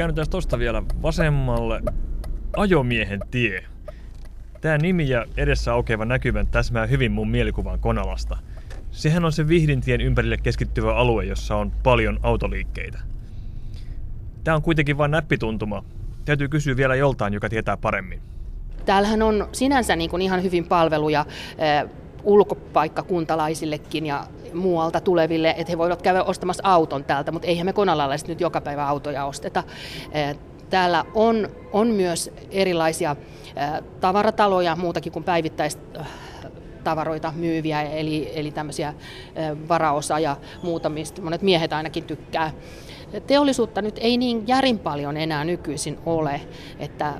käännytään tosta vielä vasemmalle. Ajomiehen tie. Tämä nimi ja edessä aukeava näkymän täsmää hyvin mun mielikuvaan Konalasta. Sehän on se Vihdintien ympärille keskittyvä alue, jossa on paljon autoliikkeitä. Tämä on kuitenkin vain näppituntuma. Täytyy kysyä vielä joltain, joka tietää paremmin. Täällähän on sinänsä niin kuin ihan hyvin palveluja eh, ulkopaikkakuntalaisillekin ja muualta tuleville, että he voivat käydä ostamassa auton täältä, mutta eihän me konalalaiset nyt joka päivä autoja osteta. Täällä on, on myös erilaisia tavarataloja, muutakin kuin päivittäistä tavaroita myyviä, eli, eli tämmöisiä varaosa ja muuta, mistä monet miehet ainakin tykkää teollisuutta nyt ei niin järin paljon enää nykyisin ole. Että,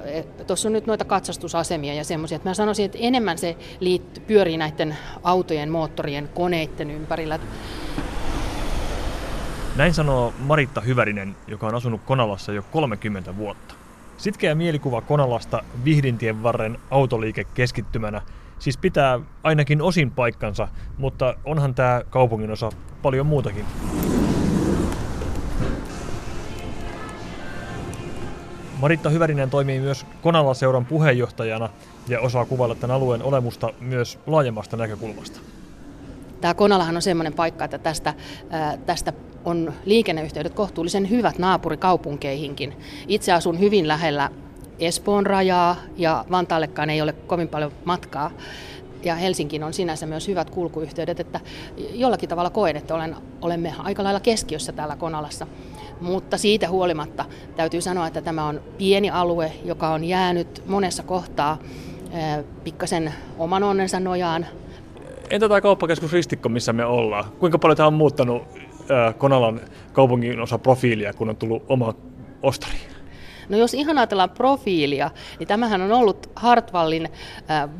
tuossa on nyt noita katsastusasemia ja semmoisia, että mä sanoisin, että enemmän se liittyy, pyörii näiden autojen, moottorien, koneiden ympärillä. Näin sanoo Maritta Hyvärinen, joka on asunut Konalassa jo 30 vuotta. Sitkeä mielikuva Konalasta Vihdintien varren autoliike keskittymänä siis pitää ainakin osin paikkansa, mutta onhan tämä kaupungin osa paljon muutakin. Maritta Hyvärinen toimii myös Konala-seuran puheenjohtajana ja osaa kuvailla tämän alueen olemusta myös laajemmasta näkökulmasta. Tämä Konalahan on sellainen paikka, että tästä, tästä on liikenneyhteydet kohtuullisen hyvät naapurikaupunkeihinkin. Itse asun hyvin lähellä Espoon rajaa ja Vantaallekaan ei ole kovin paljon matkaa. Ja Helsinkiin on sinänsä myös hyvät kulkuyhteydet, että jollakin tavalla koen, että olen, olemme aika lailla keskiössä täällä Konalassa. Mutta siitä huolimatta täytyy sanoa, että tämä on pieni alue, joka on jäänyt monessa kohtaa pikkasen oman onnensa nojaan. Entä tämä kauppakeskus Ristikko, missä me ollaan? Kuinka paljon tämä on muuttanut Konalan kaupungin osa profiilia, kun on tullut oma ostari? No jos ihan ajatellaan profiilia, niin tämähän on ollut Hartwallin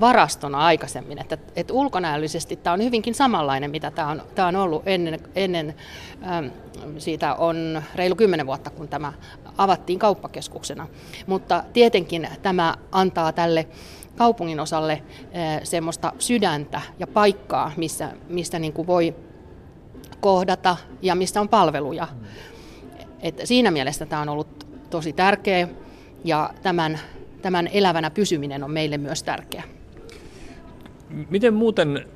varastona aikaisemmin, että, että ulkonäöllisesti tämä on hyvinkin samanlainen, mitä tämä on, tämä on ollut ennen, ennen siitä on reilu kymmenen vuotta, kun tämä avattiin kauppakeskuksena. Mutta tietenkin tämä antaa tälle kaupungin osalle semmoista sydäntä ja paikkaa, missä, mistä niin kuin voi kohdata ja missä on palveluja. Et siinä mielessä tämä on ollut tosi tärkeä ja tämän, tämän elävänä pysyminen on meille myös tärkeä. Miten muuten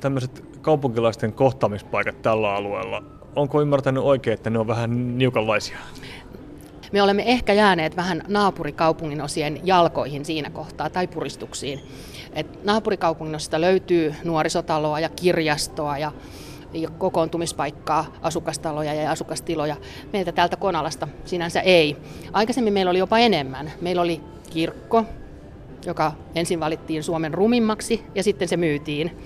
tämmöiset kaupunkilaisten kohtaamispaikat tällä alueella, onko ymmärtänyt oikein, että ne on vähän niukanlaisia? Me olemme ehkä jääneet vähän naapurikaupungin osien jalkoihin siinä kohtaa tai puristuksiin. Et naapurikaupungin osista löytyy nuorisotaloa ja kirjastoa ja kokoontumispaikkaa, asukastaloja ja asukastiloja. Meiltä täältä Konalasta sinänsä ei. Aikaisemmin meillä oli jopa enemmän. Meillä oli kirkko, joka ensin valittiin Suomen rumimmaksi ja sitten se myytiin.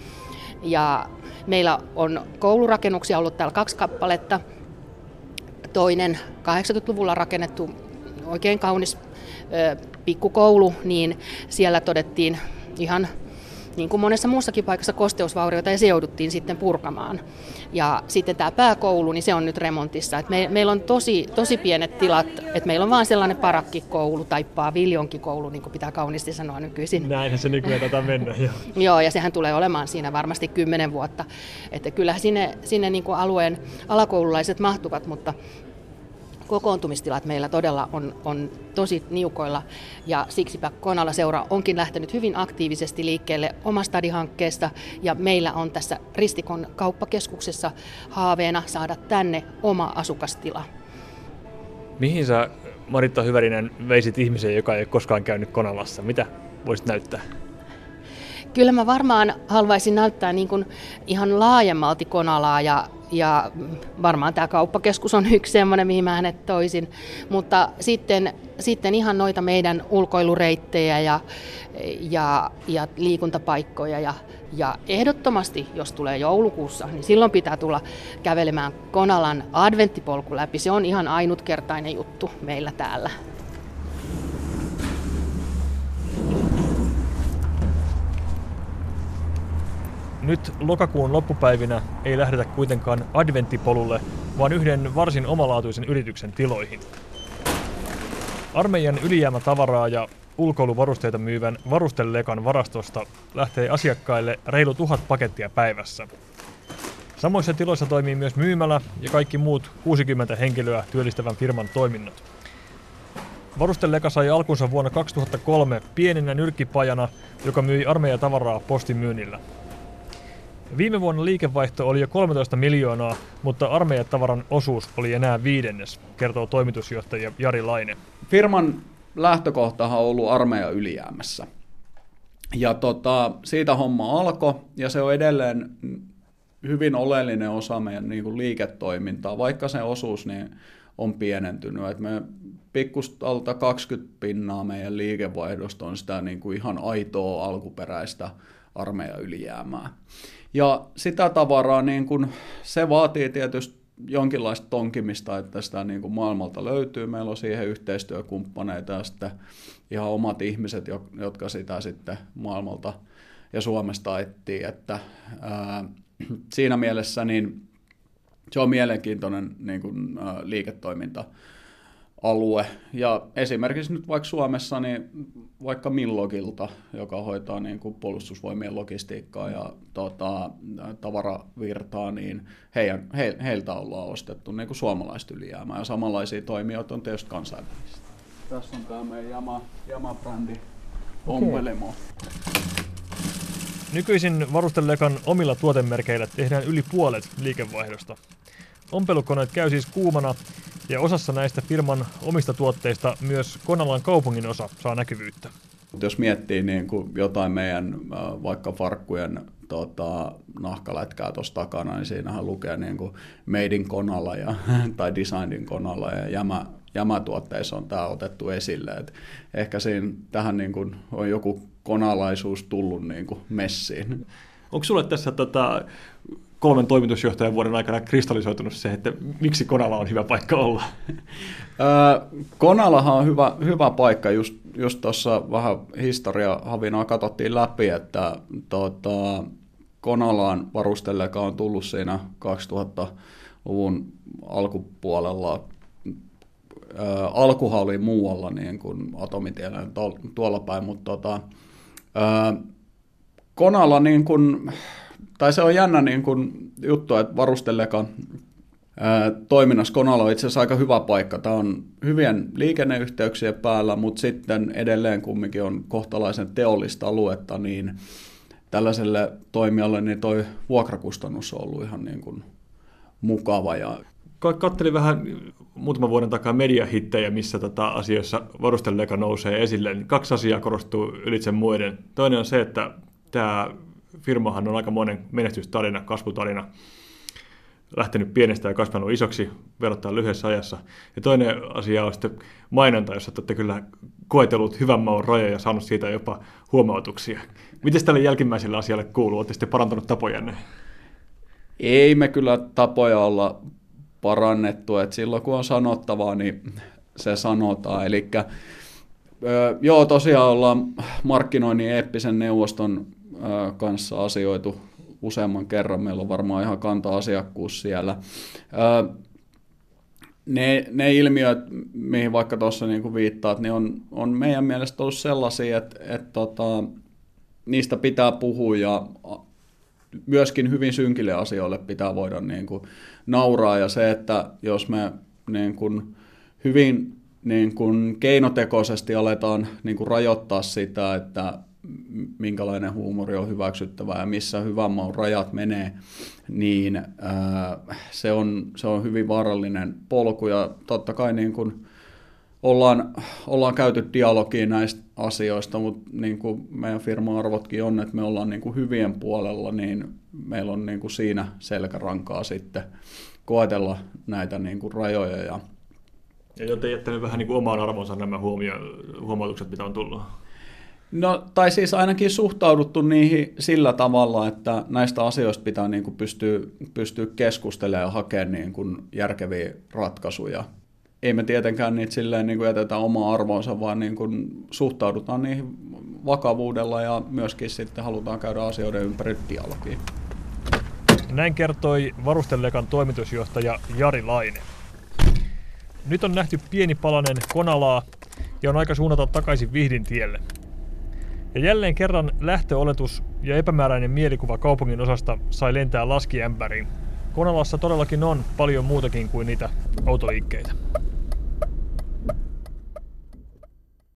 Ja meillä on koulurakennuksia ollut täällä kaksi kappaletta. Toinen 80-luvulla rakennettu oikein kaunis ö, pikkukoulu, niin siellä todettiin ihan niin kuin monessa muussakin paikassa kosteusvaurioita ja se jouduttiin sitten purkamaan. Ja sitten tämä pääkoulu, niin se on nyt remontissa. Et me, meillä on tosi, tosi pienet tilat, että meillä on vain sellainen parakkikoulu tai paviljonkikoulu, niin kuin pitää kauniisti sanoa nykyisin. Näinhän se nykyään tätä mennä, joo. joo, ja sehän tulee olemaan siinä varmasti kymmenen vuotta. Että kyllä sinne, sinne niin kuin alueen alakoululaiset mahtuvat, mutta kokoontumistilat meillä todella on, on tosi niukoilla ja siksipä Konala seura onkin lähtenyt hyvin aktiivisesti liikkeelle omastadihankkeesta ja meillä on tässä Ristikon kauppakeskuksessa haaveena saada tänne oma asukastila. Mihin sä Maritta Hyvärinen veisit ihmisen, joka ei ole koskaan käynyt Konalassa? Mitä voisit näyttää? Kyllä mä varmaan haluaisin näyttää niin kuin ihan laajemmalti Konalaa ja, ja varmaan tämä kauppakeskus on yksi semmoinen, mihin mä hänet toisin. Mutta sitten, sitten ihan noita meidän ulkoilureittejä ja, ja, ja liikuntapaikkoja ja, ja ehdottomasti, jos tulee joulukuussa, niin silloin pitää tulla kävelemään Konalan adventtipolku läpi. Se on ihan ainutkertainen juttu meillä täällä. Nyt lokakuun loppupäivinä ei lähdetä kuitenkaan adventtipolulle, vaan yhden varsin omalaatuisen yrityksen tiloihin. Armeijan ylijäämätavaraa ja ulkoiluvarusteita myyvän varustelekan varastosta lähtee asiakkaille reilu tuhat pakettia päivässä. Samoissa tiloissa toimii myös myymälä ja kaikki muut 60 henkilöä työllistävän firman toiminnot. Varusteleka sai alkunsa vuonna 2003 pienenä nyrkkipajana, joka myi armeijatavaraa postimyynnillä. Viime vuonna liikevaihto oli jo 13 miljoonaa, mutta armeijatavaran osuus oli enää viidennes, kertoo toimitusjohtaja Jari Laine. Firman lähtökohtahan on ollut armeija ylijäämässä. Ja tota, siitä homma alkoi, ja se on edelleen hyvin oleellinen osa meidän niin kuin liiketoimintaa, vaikka se osuus niin on pienentynyt. Et me pikkustalta 20 pinnaa meidän liikevaihdosta on sitä niin kuin ihan aitoa alkuperäistä armeijan ylijäämää. Ja sitä tavaraa, niin kuin, se vaatii tietysti jonkinlaista tonkimista, että sitä niin kuin maailmalta löytyy. Meillä on siihen yhteistyökumppaneita ja sitten ihan omat ihmiset, jotka sitä sitten maailmalta ja Suomesta etsii. Että, ää, siinä mielessä niin se on mielenkiintoinen niin kuin, ää, liiketoiminta alue. Ja esimerkiksi nyt vaikka Suomessa, niin vaikka Millogilta, joka hoitaa niin kuin puolustusvoimien logistiikkaa ja tota, tavaravirtaa, niin heidän, he, heiltä ollaan ostettu niin kuin suomalaista ylijäämää. Ja samanlaisia toimijoita on tietysti kansainvälistä. Tässä on tämä meidän Jama, Jama-brändi Ompelemo. Nykyisin varustelekan omilla tuotemerkeillä tehdään yli puolet liikevaihdosta. Ompelukoneet käy siis kuumana ja osassa näistä firman omista tuotteista myös Konalan kaupungin osa saa näkyvyyttä. Jos miettii niin kuin jotain meidän vaikka farkkujen tota, nahkalätkää tuossa takana, niin siinähän lukee niin kuin Made in Konala ja, tai Designin Konala ja jämä, jämätuotteissa on tämä otettu esille. Et ehkä siinä tähän niin kuin on joku konalaisuus tullut niin kuin messiin. Onko sulle tässä tota, kolmen toimitusjohtajan vuoden aikana kristallisoitunut se, että miksi Konala on hyvä paikka olla? Konalahan on hyvä, hyvä paikka, just, just tuossa vähän historiahavinaa katsottiin läpi, että tota, Konalaan varustelleka on tullut siinä 2000-luvun alkupuolella alkuhan oli muualla niin kuin atomitiellä tuolla päin, mutta tota, Konala niin kuin, tai se on jännä niin kuin juttu, että varustelekan toiminnassa Konala on itse asiassa aika hyvä paikka. Tämä on hyvien liikenneyhteyksien päällä, mutta sitten edelleen kumminkin on kohtalaisen teollista aluetta, niin tällaiselle toimijalle niin toi vuokrakustannus on ollut ihan niin kuin mukava. Ja kattelin vähän muutaman vuoden takaa mediahittejä, missä tota asioissa varusteleka nousee esille. Niin kaksi asiaa korostuu ylitse muiden. Toinen on se, että tämä firmahan on aika monen menestystarina, kasvutarina, lähtenyt pienestä ja kasvanut isoksi verrattuna lyhyessä ajassa. Ja toinen asia on sitten mainonta, jossa olette kyllä koetellut hyvän maun rajoja ja saanut siitä jopa huomautuksia. Miten tälle jälkimmäiselle asialle kuuluu? Olette sitten parantanut tapojanne? Ei me kyllä tapoja olla parannettu, että silloin kun on sanottavaa, niin se sanotaan. Eli joo, tosiaan ollaan markkinoinnin eeppisen neuvoston kanssa asioitu useamman kerran. Meillä on varmaan ihan kanta-asiakkuus siellä. Ne, ne ilmiöt, mihin vaikka tuossa niin viittaat, niin on, on meidän mielestä ollut sellaisia, että, että tota, niistä pitää puhua ja myöskin hyvin synkille asioille pitää voida niin kuin nauraa. Ja se, että jos me niin kuin hyvin niin kuin keinotekoisesti aletaan niin kuin rajoittaa sitä, että minkälainen huumori on hyväksyttävää ja missä hyvän maun rajat menee, niin ää, se, on, se on hyvin vaarallinen polku ja totta kai niin kuin ollaan, ollaan käyty dialogia näistä asioista, mutta niin kuin meidän firma-arvotkin on, että me ollaan niin kuin hyvien puolella, niin meillä on niin kuin siinä selkärankaa sitten koetella näitä niin kuin rajoja. Ja, ja olette jättänyt vähän niin kuin omaan arvonsa nämä huomio, huomautukset, mitä on tullut? No, tai siis ainakin suhtauduttu niihin sillä tavalla, että näistä asioista pitää niin kuin pystyä, pystyä keskustelemaan ja hakemaan niin kuin järkeviä ratkaisuja. Ei me tietenkään niitä silleen niin kuin jätetä omaa arvoonsa, vaan niin kuin suhtaudutaan niihin vakavuudella ja myöskin sitten halutaan käydä asioiden ympäri dialogia. Näin kertoi varustelekan toimitusjohtaja Jari Laine. Nyt on nähty pieni palanen Konalaa ja on aika suunnata takaisin Vihdin tielle. Ja jälleen kerran lähtöoletus ja epämääräinen mielikuva kaupungin osasta sai lentää laskiämpäriin. Konalassa todellakin on paljon muutakin kuin niitä autoliikkeitä.